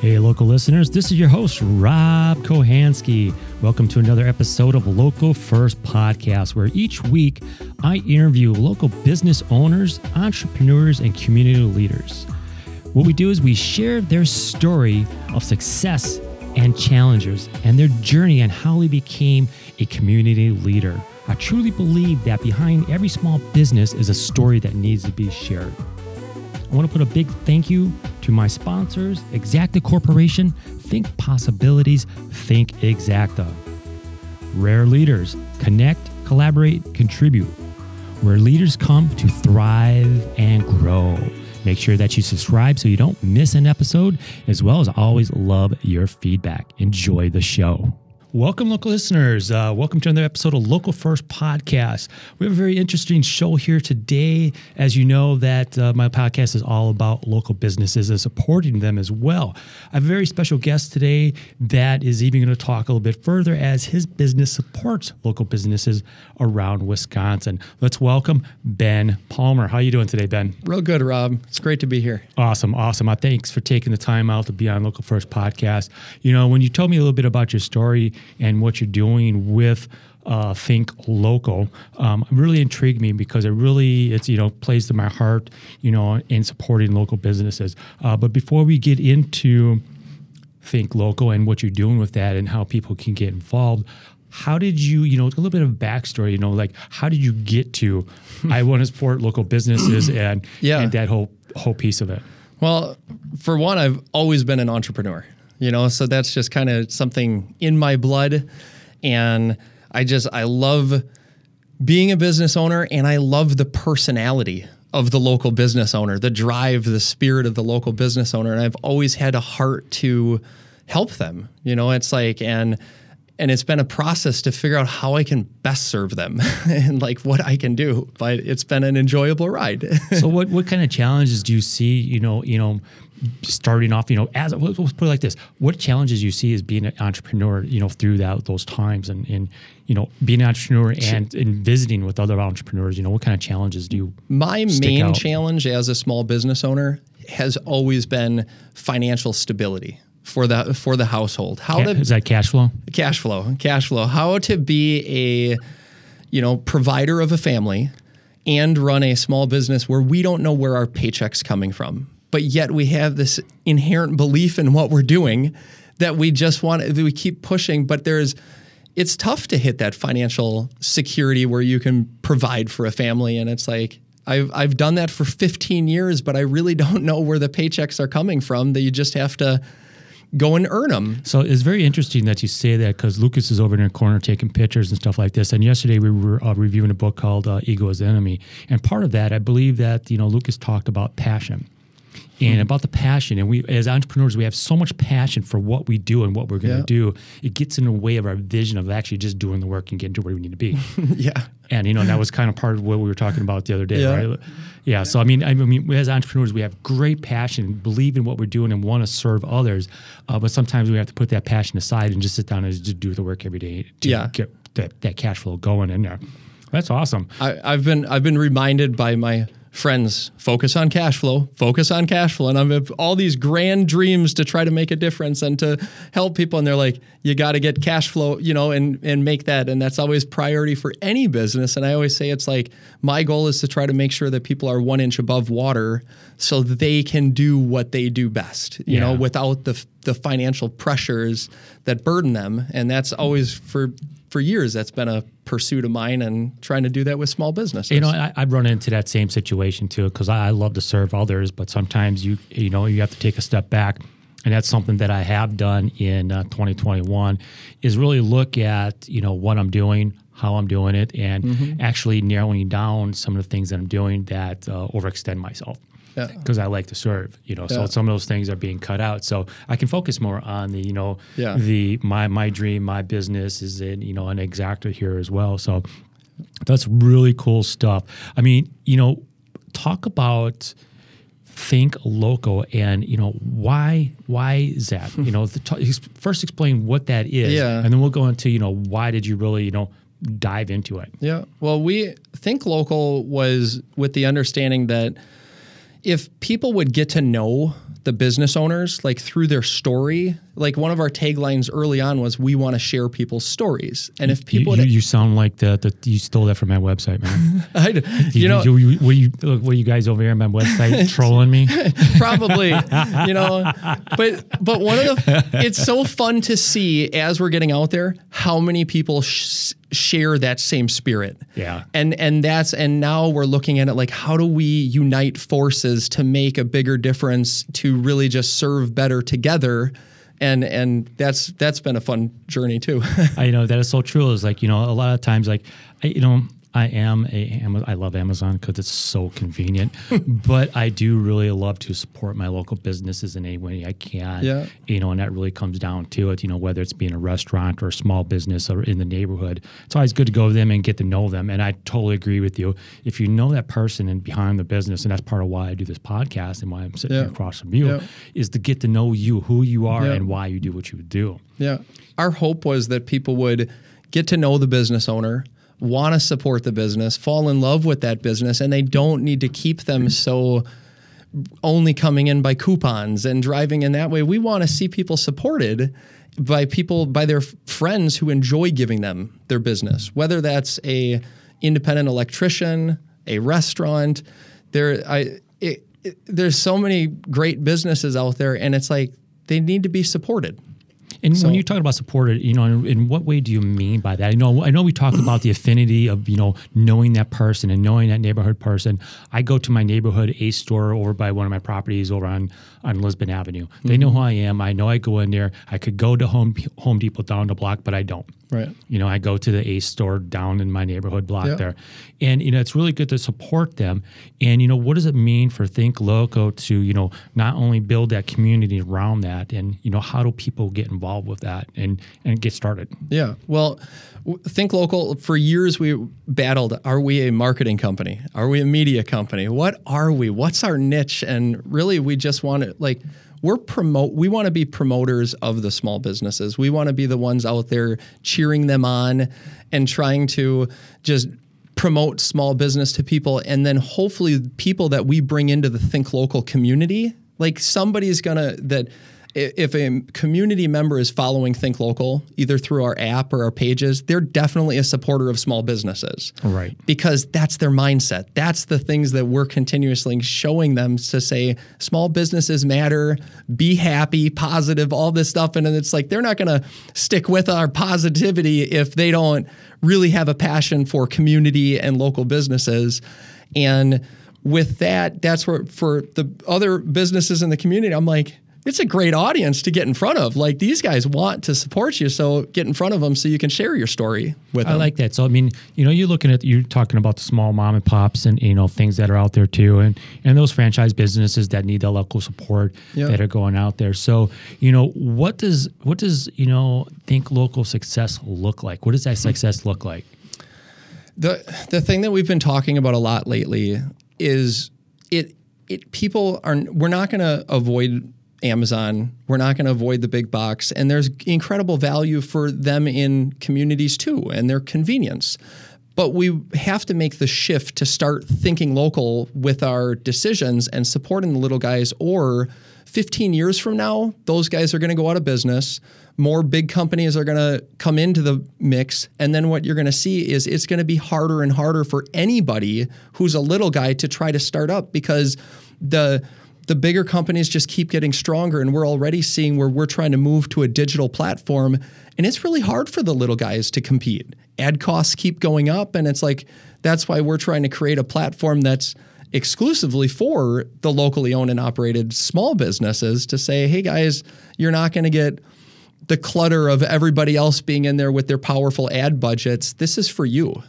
Hey, local listeners, this is your host, Rob Kohansky. Welcome to another episode of Local First Podcast, where each week I interview local business owners, entrepreneurs, and community leaders. What we do is we share their story of success and challenges and their journey on how they became a community leader. I truly believe that behind every small business is a story that needs to be shared. I want to put a big thank you to my sponsors, Exacta Corporation, Think Possibilities, Think Exacta. Rare Leaders, connect, collaborate, contribute. Where leaders come to thrive and grow. Make sure that you subscribe so you don't miss an episode, as well as always love your feedback. Enjoy the show. Welcome, local listeners. Uh, welcome to another episode of Local First Podcast. We have a very interesting show here today. As you know, that uh, my podcast is all about local businesses and supporting them as well. I have a very special guest today that is even going to talk a little bit further as his business supports local businesses around Wisconsin. Let's welcome Ben Palmer. How are you doing today, Ben? Real good, Rob. It's great to be here. Awesome, awesome. Uh, thanks for taking the time out to be on Local First Podcast. You know, when you told me a little bit about your story and what you're doing with uh, Think Local um, really intrigued me because it really it's you know plays to my heart you know in supporting local businesses. Uh, but before we get into Think Local and what you're doing with that and how people can get involved. How did you, you know, a little bit of backstory, you know, like how did you get to I want to support local businesses and Yeah. and that whole whole piece of it? Well, for one, I've always been an entrepreneur, you know, so that's just kind of something in my blood. And I just, I love being a business owner and I love the personality of the local business owner, the drive, the spirit of the local business owner. And I've always had a heart to help them, you know, it's like, and, and it's been a process to figure out how I can best serve them and like what I can do. But it's been an enjoyable ride. so what what kind of challenges do you see you know you know starting off you know as let's put it like this what challenges you see as being an entrepreneur you know through that those times and and you know being an entrepreneur and and visiting with other entrepreneurs you know what kind of challenges do you My main out? challenge as a small business owner has always been financial stability for the for the household. How Ca- to is that cash flow cash flow, cash flow. How to be a you know provider of a family and run a small business where we don't know where our paychecks coming from, but yet we have this inherent belief in what we're doing that we just want that we keep pushing, but there's it's tough to hit that financial security where you can provide for a family and it's like I've I've done that for 15 years, but I really don't know where the paychecks are coming from that you just have to go and earn them. So it's very interesting that you say that because Lucas is over in the corner taking pictures and stuff like this. And yesterday we were uh, reviewing a book called uh, Ego is the Enemy. And part of that, I believe that, you know, Lucas talked about passion and about the passion. And we, as entrepreneurs, we have so much passion for what we do and what we're going to Yeah. do. It gets in the way of our vision of actually just doing the work and getting to where we need to be. yeah. And you know that was kind of part of what we were talking about the other day, Yeah. right? Yeah. So I mean, I mean, as entrepreneurs, we have great passion, believe in what we're doing, and want to serve others. Uh, but sometimes we have to put that passion aside and just sit down and just do the work every day to Yeah. get that, that cash flow going in there. That's awesome. I, I've been I've been reminded by my friends focus on cash flow, focus on cash flow, and I have all these grand dreams to try to make a difference and to help people. And they're like, you got to get cash flow, you know, and and make that, and that's always priority for any business. And I always say it's like my goal is to try to make sure that people are one inch above water so they can do what they do best, you know, without the the financial pressures that burden them. And that's always for for years that's been a pursuit of mine and trying to do that with small businesses. You know, I, I've run into that same situation too because I, I love to serve others, but sometimes you you know you have to take a step back, and that's something that I have done in uh, 2021 is really look at you know what I'm doing, how I'm doing it, and Mm-hmm. actually narrowing down some of the things that I'm doing that uh, overextend myself. Yeah. Because I like to serve, you know, so Yeah. some of those things are being cut out. So I can focus more on the, you know, Yeah. the my my dream, my business is in, you know, an exactor here as well. So that's really cool stuff. I mean, you know, talk about think local and you know why why is that you know the, t- first explain what that is Yeah. and then we'll go into you know why did you really you know dive into it Yeah. Well, we think local was with the understanding that if people would get to know the business owners like through their story like one of our taglines early on was we want to share people's stories and if people you, you, you sound like the, the you stole that from my website, man. I, You, you know you, you, were you were you guys over here on my website trolling me? probably you know but but one of the it's so fun to see as we're getting out there how many people sh- share that same spirit Yeah. and and that's and now we're looking at it like how do we unite forces to make a bigger difference to really just serve better together and and that's that's been a fun journey too I know that is so true. It's like you know a lot of times like I, you know I am a I love Amazon because it's so convenient, but I do really love to support my local businesses in any way I can. Yeah. You know, and that really comes down to it. You know, whether it's being a restaurant or a small business or in the neighborhood, it's always good to go to them and get to know them. And I totally agree with you. If you know that person and behind the business, and that's part of why I do this podcast and why I'm sitting Yeah. across from you, Yeah. is to get to know you, who you are, Yeah. and why you do what you do. Yeah. Our hope was that people would get to know the business owner, want to support the business, fall in love with that business, and they don't need to keep them so only coming in by coupons and driving in that way. We want to see people supported by people by their friends who enjoy giving them their business, whether that's a independent electrician, a restaurant. There, I it, there's so many great businesses out there, and it's like they need to be supported. And So- when you talk about supported, you know, in, in what way do you mean by that? I know, I know, we talked about the affinity of you know knowing that person and knowing that neighborhood person. I go to my neighborhood Ace store over by one of my properties over on on Lisbon Avenue. They know mm-hmm. who I am. I know I go in there. I could go to Home Home Depot down the block, but I don't. Right. You know, I go to the Ace store down in my neighborhood block Yeah. there. And, you know, it's really good to support them. And, you know, what does it mean for Think Local to, you know, not only build that community around that and, you know, how do people get involved with that and, and get started? Yeah. Well, Think Local, for years we battled are we a marketing company? Are we a media company? What are we? What's our niche? And really, we just want to, like, we're promote we want to be promoters of the small businesses. We want to be the ones out there cheering them on and trying to just promote small business to people and then hopefully people that we bring into the think local community like somebody's gonna that i- if a community member is following think local either through our app or our pages they're definitely a supporter of small businesses. Right. because that's their mindset. That's the things that we're continuously showing them to say small businesses matter. Be happy positive all this stuff. And then it's like they're not going to stick with our positivity if they don't really have a passion for community and local businesses. And with that that's where for the other businesses in the community i'm like it's a great audience to get in front of like these guys want to support you so get in front of them so you can share your story with I them I like that. So I mean, you know, you're looking at you're talking about the small mom and pops and you know things that are out there too, and and those franchise businesses that need the local support Yeah. that are going out there. So you know, what does what does you know think local success look like? What does that success look like? the the thing that we've been talking about a lot lately is it it people are we're not going to avoid Amazon. We're not going to avoid the big box and there's incredible value for them in communities too and their convenience. But we have to make the shift to start thinking local with our decisions and supporting the little guys or 15 years from now, those guys are going to go out of business. More big companies are going to come into the mix. And then what you're going to see is it's going to be harder and harder for anybody who's a little guy to try to start up because the the bigger companies just keep getting stronger and we're already seeing where we're trying to move to a digital platform and it's really hard for the little guys to compete. Ad costs keep going up and it's like that's why we're trying to create a platform that's exclusively for the locally owned and operated small businesses to say hey guys you're not going to get the clutter of everybody else being in there with their powerful ad budgets. This is for you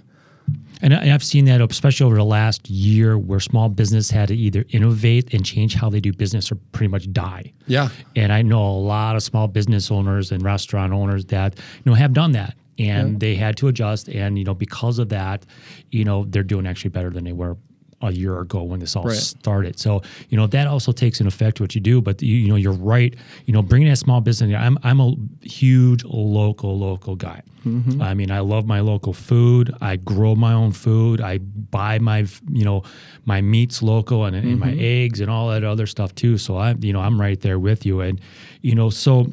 And I- I've seen that, especially over the last year, where small business had to either innovate and change how they do business or pretty much die. Yeah. And I know a lot of small business owners and restaurant owners that you know have done that, and they had to adjust. And you know, because of that, you know, they're doing actually better than they were a year ago when this all Right. started. So you know that also takes an effect what you do. But you, you know you're right. You know bringing that small business. I'm I'm a huge local local guy. Mm-hmm. I mean I love my local food. I grow my own food. I buy my you know my meats local and, and my Mm-hmm. eggs and all that other stuff too. So I you know I'm right there with you. And you know so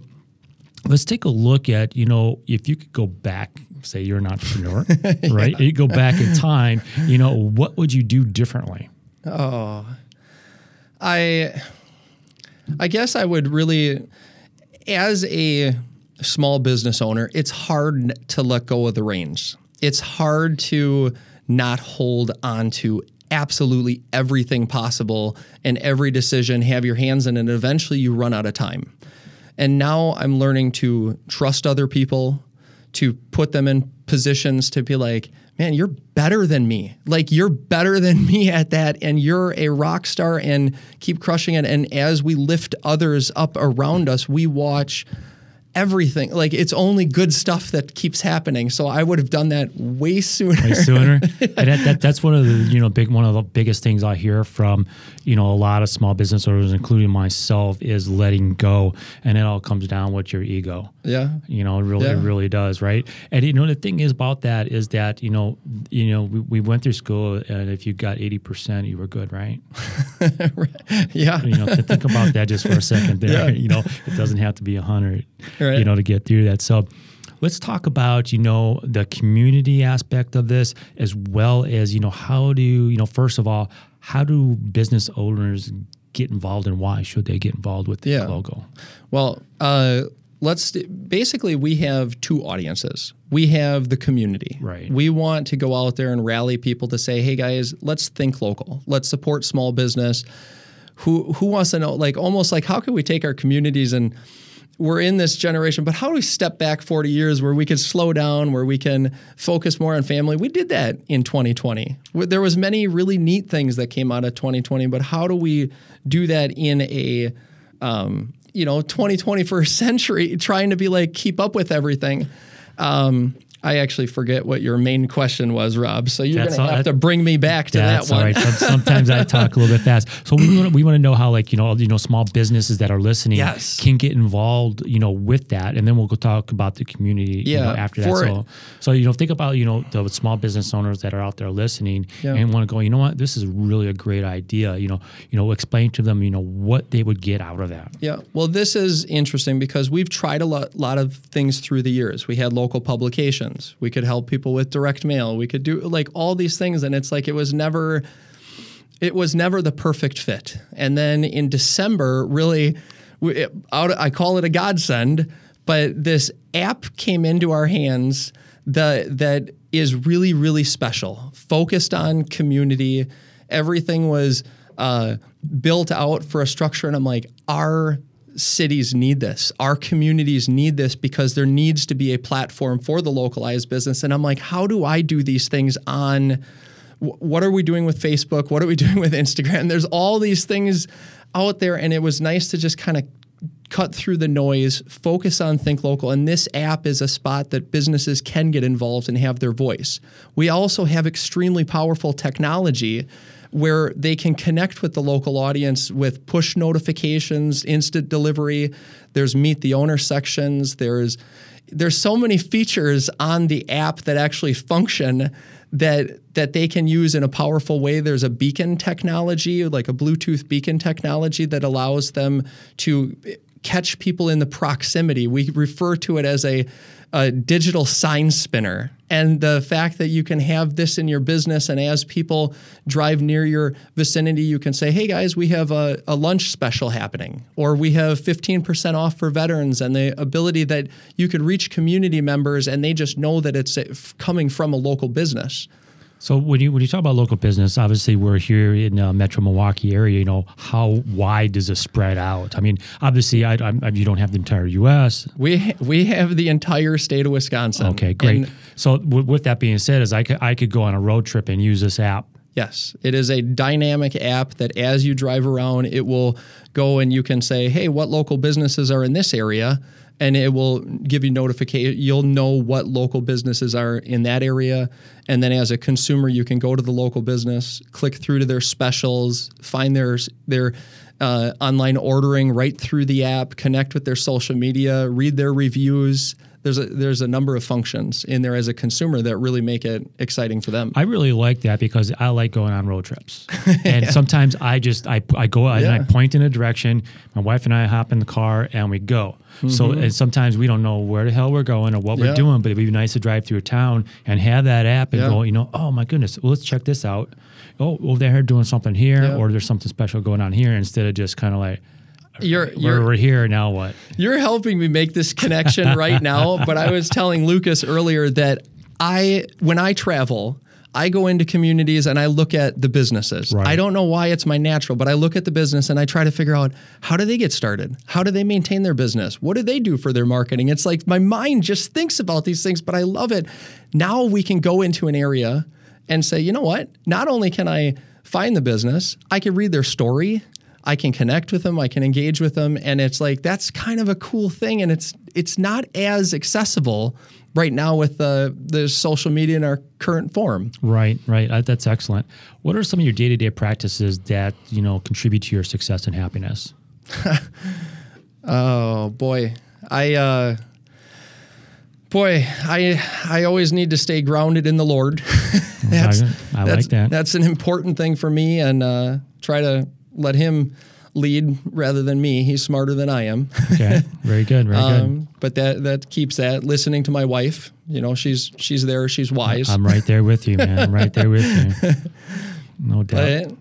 let's take a look at you know if you could go back say you're an entrepreneur right you go back in time you know what would you do differently Oh, I I guess I would really as a small business owner, it's hard to let go of the reins. It's hard to not hold on to absolutely everything possible and every decision, have your hands in it, and eventually you run out of time. And now I'm learning to trust other people, to put them in positions to be like, man, you're better than me. Like, you're better than me at that. And you're a rock star and keep crushing it. And as we lift others up around us, we watch everything. Like, it's only good stuff that keeps happening. So I would have done that way sooner. way sooner. and that, that, that's one of the you know big one of the biggest things I hear from you know a lot of small business owners, including myself, is letting go, and it all comes down with your ego. yeah. You know, it really, it really does, right? And you know, the thing is about that is that you know, you know, we, we went through school, and if you got eighty percent, you were good, right? Yeah. You know, to think about that just for a second there. Yeah. You know, it doesn't have to be a hundred, Right. You know, to get through that. So let's talk about, you know, the community aspect of this as well as, you know, how do, you know, first of all, how do business owners get involved and why should they get involved with the Yeah. logo? Well, uh, let's basically we have two audiences. We have the community. Right. We want to go out there and rally people to say, "Hey guys, let's think local. Let's support small business." Who who wants to know like almost like how can we take our communities and we're in this generation, but how do we step back 40 years where we can slow down, where we can focus more on family? We did that in 2020. There was many really neat things that came out of 2020, but how do we do that in a um, you know 20 21st century trying to be like keep up with everything um, i actually forget what your main question was rob so you're gonna all- have to bring me back to That's that all one right. Some- Sometimes I talk a little bit fast. So we want to, we want to know how like you know you know small businesses that are listening Yes. can get involved you know with that, and then we'll go talk about the community you know, after that. it. So so you know think about you know the small business owners that are out there listening Yeah. and want to go. You know what? This is really a great idea. You know you know explain to them you know what they would get out of that. Yeah. Well, this is interesting because we've tried a lot, lot of things through the years. We had local publications. We could help people with direct mail. We could do like all these things, and it's like it was never, it was never the perfect fit. And then in December, really, it, out, I call it a godsend, but this app came into our hands that that is really really special, focused on community. Everything was uh, built out for a structure, and I'm like, our cities need this. Our communities need this because there needs to be a platform for the localized business. And I'm like, how do I do these things on? What are we doing with Facebook? What are we doing with Instagram? There's all these things out there, and it was nice to just kind of cut through the noise, focus on Think Local. And this app is a spot that businesses can get involved and have their voice. We also have extremely powerful technology where they can connect with the local audience with push notifications, instant delivery. There's meet the owner sections. There's there's so many features on the app that actually function that that they can use in a powerful way. There's a beacon technology, like a Bluetooth beacon technology that allows them to catch people in the proximity. We refer to it as a, a digital sign spinner. And the fact that you can have this in your business, and as people drive near your vicinity, you can say, hey guys, we have a, a lunch special happening, or we have 15% off for veterans, and the ability that you could reach community members and they just know that it's uh, coming from a local business. So when you when you talk about local business, obviously we're here in uh, Metro Milwaukee area. You know how wide does it spread out? I mean, obviously, I, I, you don't have the entire U.S. We, ha- we have the entire state of Wisconsin. Okay, great. And so w- with that being said, is I could I could go on a road trip and use this app. Yes, it is a dynamic app that as you drive around, it will go and you can say, "Hey, what local businesses are in this area?" and it will give you notification. You'll know what local businesses are in that area, And then as a consumer, you can go to the local business, click through to their specials, find their their uh, online ordering right through the app, connect with their social media, read their reviews. There's a there's a number of functions in there as a consumer that really make it exciting for them. I really like that because I like going on road trips, and yeah. sometimes I just I, I go yeah. and I point in a direction. My wife and I hop in the car and we go. Mm-hmm. So and sometimes we don't know where the hell we're going or what yeah. we're doing, but it'd be nice to drive through a town and have that app and go, you know, oh my goodness, well, let's check this out. Oh, well, they're doing something here, or there's something special going on here, instead of just kind of like you're, you're we're, here now. What you're helping me make this connection right now. But I was telling Lucas earlier that I when I travel, I go into communities and I look at the businesses. Right. I don't know why it's my natural, but I look at the business and I try to figure out how do they get started? How do they maintain their business? What do they do for their marketing? It's like my mind just thinks about these things, but I love it. Now we can go into an area and say, you know what? Not only can I find the business, I can read their story. I can connect with them, I can engage with them, and it's like that's kind of a cool thing, and it's it's not as accessible right now with the the social media in our current form. Right, right. That's excellent. What are some of your day to day practices that you know contribute to your success and happiness? oh boy, I. Uh, boy, I I always need to stay grounded in the Lord. that's, I like that's, that. That's an important thing for me, and uh, try to let him lead rather than me. He's smarter than I am. okay, very good, very um, good. But that that keeps that listening to my wife. You know, she's she's there. She's wise. I'm right there with you, man. I'm right there with you. No doubt. But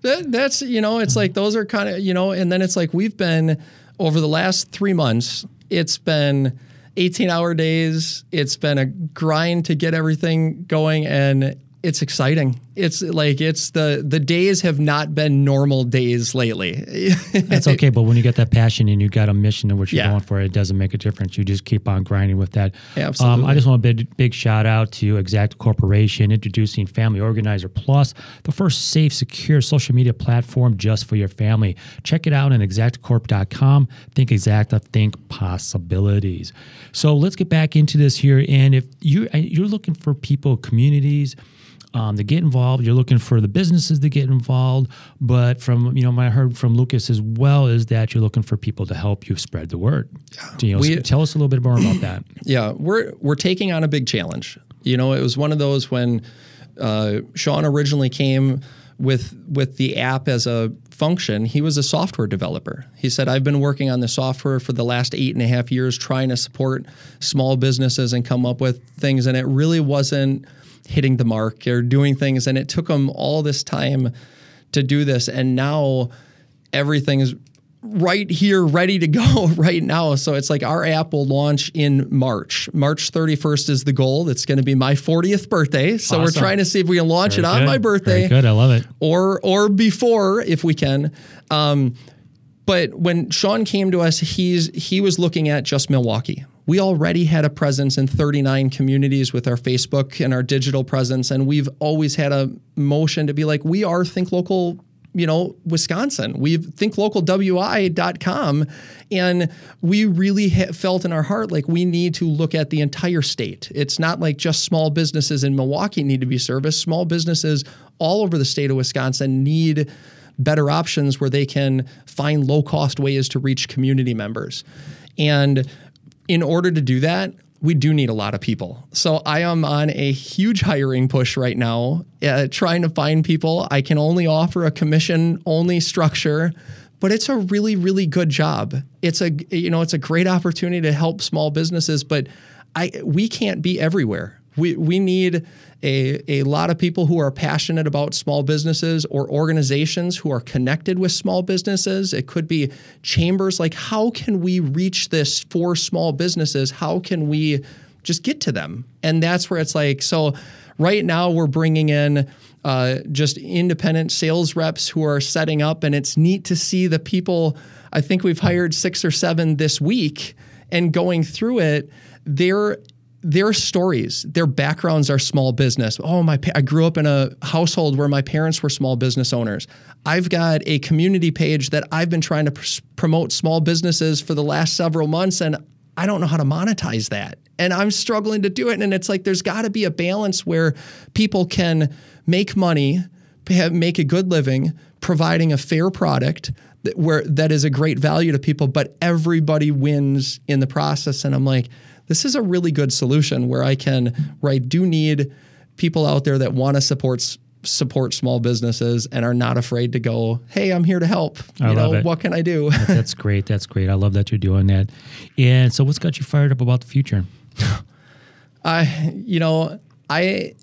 that, that's you know, it's like those are kind of you know, and then it's like we've been over the last three months. It's been 18 hour days. It's been a grind to get everything going, and it's exciting. It's like it's the the days have not been normal days lately. That's okay, but when you get that passion and you got a mission to what you're yeah. going for, it doesn't make a difference. You just keep on grinding with that. Absolutely. Um, I just want a big big shout out to Exact Corporation introducing Family Organizer Plus, the first safe, secure social media platform just for your family. Check it out at exactcorp.com. Think Exacta, think possibilities. So let's get back into this here. And if you you're looking for people, communities um, to get involved. You're looking for the businesses to get involved, but from you know, I heard from Lucas as well is that you're looking for people to help you spread the word. Yeah. You know, we, tell us a little bit more about that. Yeah, we're we're taking on a big challenge. You know, it was one of those when uh, Sean originally came with with the app as a function, he was a software developer. He said, I've been working on the software for the last eight and a half years, trying to support small businesses and come up with things. And it really wasn't hitting the mark or doing things. And it took them all this time to do this. And now everything is right here, ready to go right now. So it's like our app will launch in March. March 31st is the goal. It's going to be my 40th birthday. So awesome. we're trying to see if we can launch Very it on good. my birthday. Very good. I love it. Or or before if we can. Um, but when Sean came to us, he's he was looking at just Milwaukee we already had a presence in 39 communities with our Facebook and our digital presence. And we've always had a motion to be like, we are Think Local you know, Wisconsin. We've thinklocalwi.com and we really ha- felt in our heart like we need to look at the entire state. It's not like just small businesses in Milwaukee need to be serviced. Small businesses all over the state of Wisconsin need better options where they can find low cost ways to reach community members. And in order to do that, we do need a lot of people. So I am on a huge hiring push right now, uh, trying to find people. I can only offer a commission only structure, but it's a really really good job. It's a you know, it's a great opportunity to help small businesses, but I we can't be everywhere. We we need a, a lot of people who are passionate about small businesses or organizations who are connected with small businesses. It could be chambers. Like, how can we reach this for small businesses? How can we just get to them? And that's where it's like, so right now we're bringing in uh, just independent sales reps who are setting up, and it's neat to see the people. I think we've hired six or seven this week, and going through it, they're their stories, their backgrounds are small business. Oh, my! I grew up in a household where my parents were small business owners. I've got a community page that I've been trying to pr- promote small businesses for the last several months, and I don't know how to monetize that. And I'm struggling to do it. And it's like there's got to be a balance where people can make money, have, make a good living, providing a fair product that, where that is a great value to people, but everybody wins in the process. And I'm like, this is a really good solution where I can, where I do need people out there that want to support support small businesses and are not afraid to go, hey, I'm here to help. I you love know, it. what can I do? That's great. That's great. I love that you're doing that. And so, what's got you fired up about the future? I, you know, I,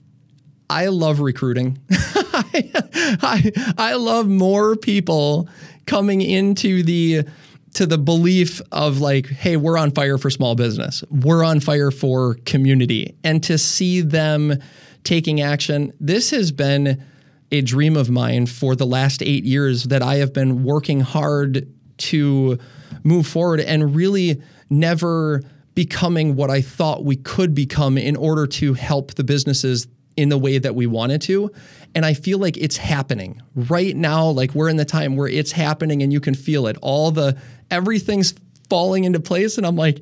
I love recruiting. I, I love more people coming into the to the belief of like, hey, we're on fire for small business. We're on fire for community. And to see them taking action, this has been a dream of mine for the last eight years that I have been working hard to move forward and really never becoming what I thought we could become in order to help the businesses in the way that we wanted to. And I feel like it's happening right now. Like we're in the time where it's happening and you can feel it. All the everything's falling into place. And I'm like,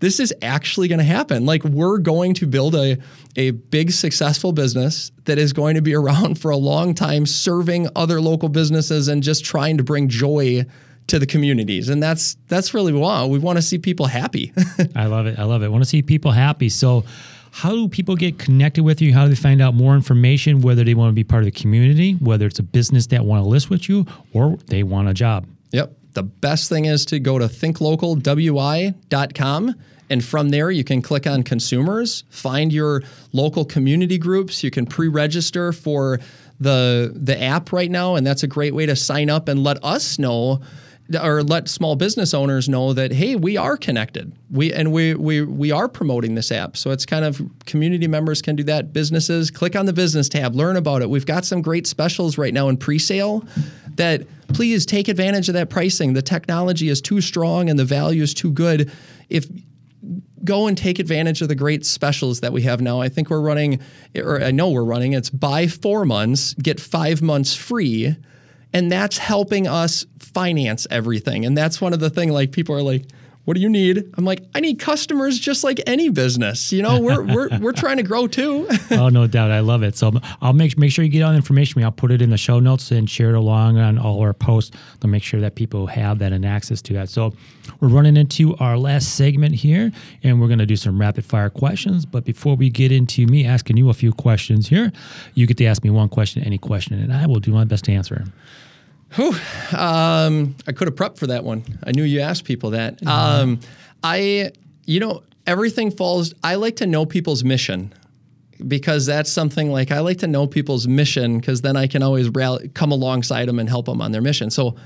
this is actually going to happen. Like we're going to build a, a big successful business that is going to be around for a long time, serving other local businesses and just trying to bring joy to the communities. And that's that's really what we want. We want to see people happy. I love it. I love it. I want to see people happy. So, how do people get connected with you? How do they find out more information? Whether they want to be part of the community, whether it's a business that want to list with you, or they want a job. Yep. The best thing is to go to thinklocalwi.com. And from there, you can click on consumers, find your local community groups. You can pre register for the, the app right now. And that's a great way to sign up and let us know or let small business owners know that hey we are connected we and we we we are promoting this app so it's kind of community members can do that businesses click on the business tab learn about it we've got some great specials right now in pre-sale that please take advantage of that pricing. The technology is too strong and the value is too good. If go and take advantage of the great specials that we have now. I think we're running or i know we're running it's buy four months get five months free and that's helping us finance everything. And that's one of the thing like people are like what do you need? I'm like i need customers just like any business you know? We're we're, we're trying to grow too. Oh no doubt. I love it. So i'll make make sure you get all the information. I'll put it in the show notes and share it along on all our posts to make sure that people have that and access to that. So we're running into our last segment here and we're going to do some rapid fire questions. But before we get into me asking you a few questions here you get to ask me one question any question and i will do my best to answer Whew. Um, I could have prepped for that one. I knew you asked people that. Mm-hmm. Um, I, you know, everything falls. I like to know people's mission because that's something like I like to know people's mission because then I can always rally, come alongside them and help them on their mission. So,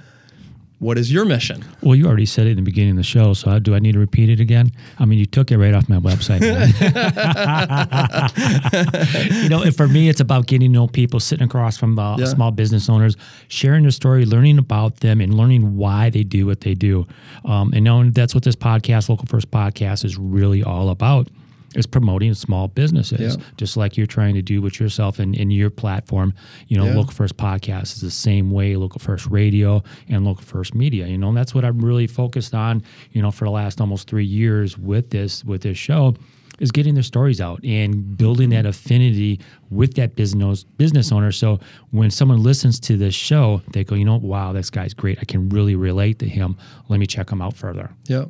what is your mission? Well, you already said it in the beginning of the show, so I, do I need to repeat it again? I mean, you took it right off my website. you know, for me, it's about getting to know people, sitting across from uh, yeah. small business owners, sharing their story, learning about them, and learning why they do what they do. Um, and knowing that's what this podcast, Local First Podcast, is really all about is promoting small businesses, yeah. just like you're trying to do with yourself and in your platform. You know, yeah. Local First Podcast is the same way, Local First Radio and Local First Media. You know, and that's what I'm really focused on. You know, for the last almost three years with this with this show is getting their stories out and building that affinity with that business business owner. So when someone listens to this show, they go, you know, wow, this guy's great. I can really relate to him. Let me check him out further. Yeah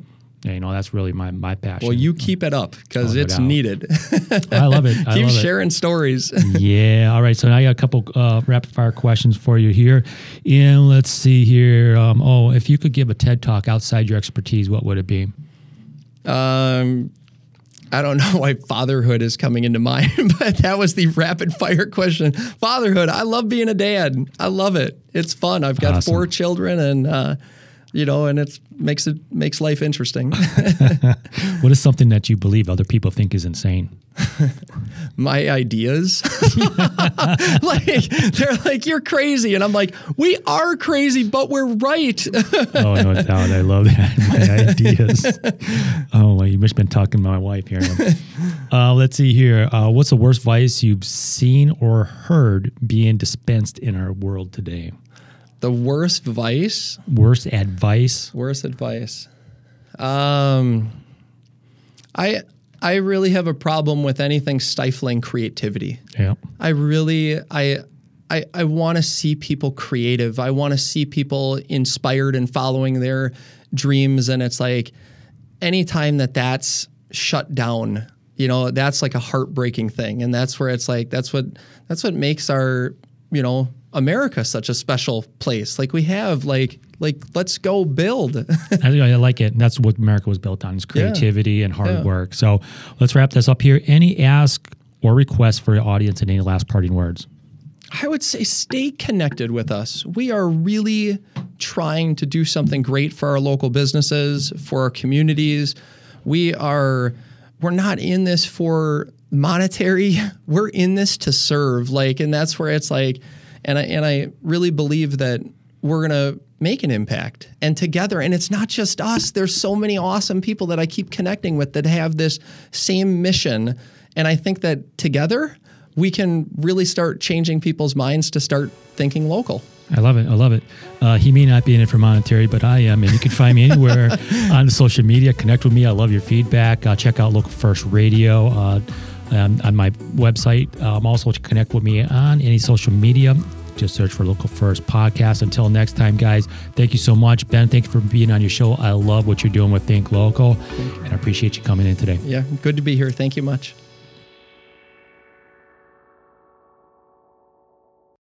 you know that's really my my passion. Well, you keep it up because oh, it's needed. I love it. I keep love sharing it. stories. yeah. All right. So now I got a couple uh, rapid fire questions for you here, and let's see here. Um, oh, if you could give a TED talk outside your expertise, what would it be? Um. I don't know why fatherhood is coming into mind, but that was the rapid fire question. Fatherhood. I love being a dad. I love it. It's fun. I've got awesome. four children, and uh, you know, and it makes it makes life interesting. what is something that you believe other people think is insane? My ideas. like they're like, you're crazy. And I'm like, we are crazy, but we're right. oh, no doubt. I love that. My ideas. Oh, well, you must have been talking to my wife here. Uh, let's see here. Uh, what's the worst vice you've seen or heard being dispensed in our world today? The worst vice. Worst advice. Worst advice. Um, I I really have a problem with anything stifling creativity. Yeah. I really I I, I want to see people creative. I want to see people inspired and following their dreams. And it's like anytime that that's shut down, you know, that's like a heartbreaking thing. And that's where it's like that's what that's what makes our, you know, America such a special place. Like we have like like let's go build. I, I like it. And that's what America was built on: is creativity and hard Yeah. work. So let's wrap this up here. Any ask or request for your audience, and any last parting words? I would say stay connected with us. We are really trying to do something great for our local businesses, for our communities. We are we're not in this for monetary. We're in this to serve. Like and that's where it's like and I and I really believe that we're going to make an impact and together and it's not just us. There's so many awesome people that I keep connecting with that have this same mission and I think that together we can really start changing people's minds to start thinking local. I love it. I love it. Uh, he may not be in it for monetary, but I am, and you can find me anywhere on social media. Connect with me. I love your feedback. Uh, check out Local First Radio uh, um, on my website. Um, also, to connect with me on any social media. Just search for Local First Podcast. Until next time, guys, thank you so much. Ben, thank you for being on your show. I love what you're doing with Think Local, and I appreciate you coming in today. Yeah, good to be here. Thank you much.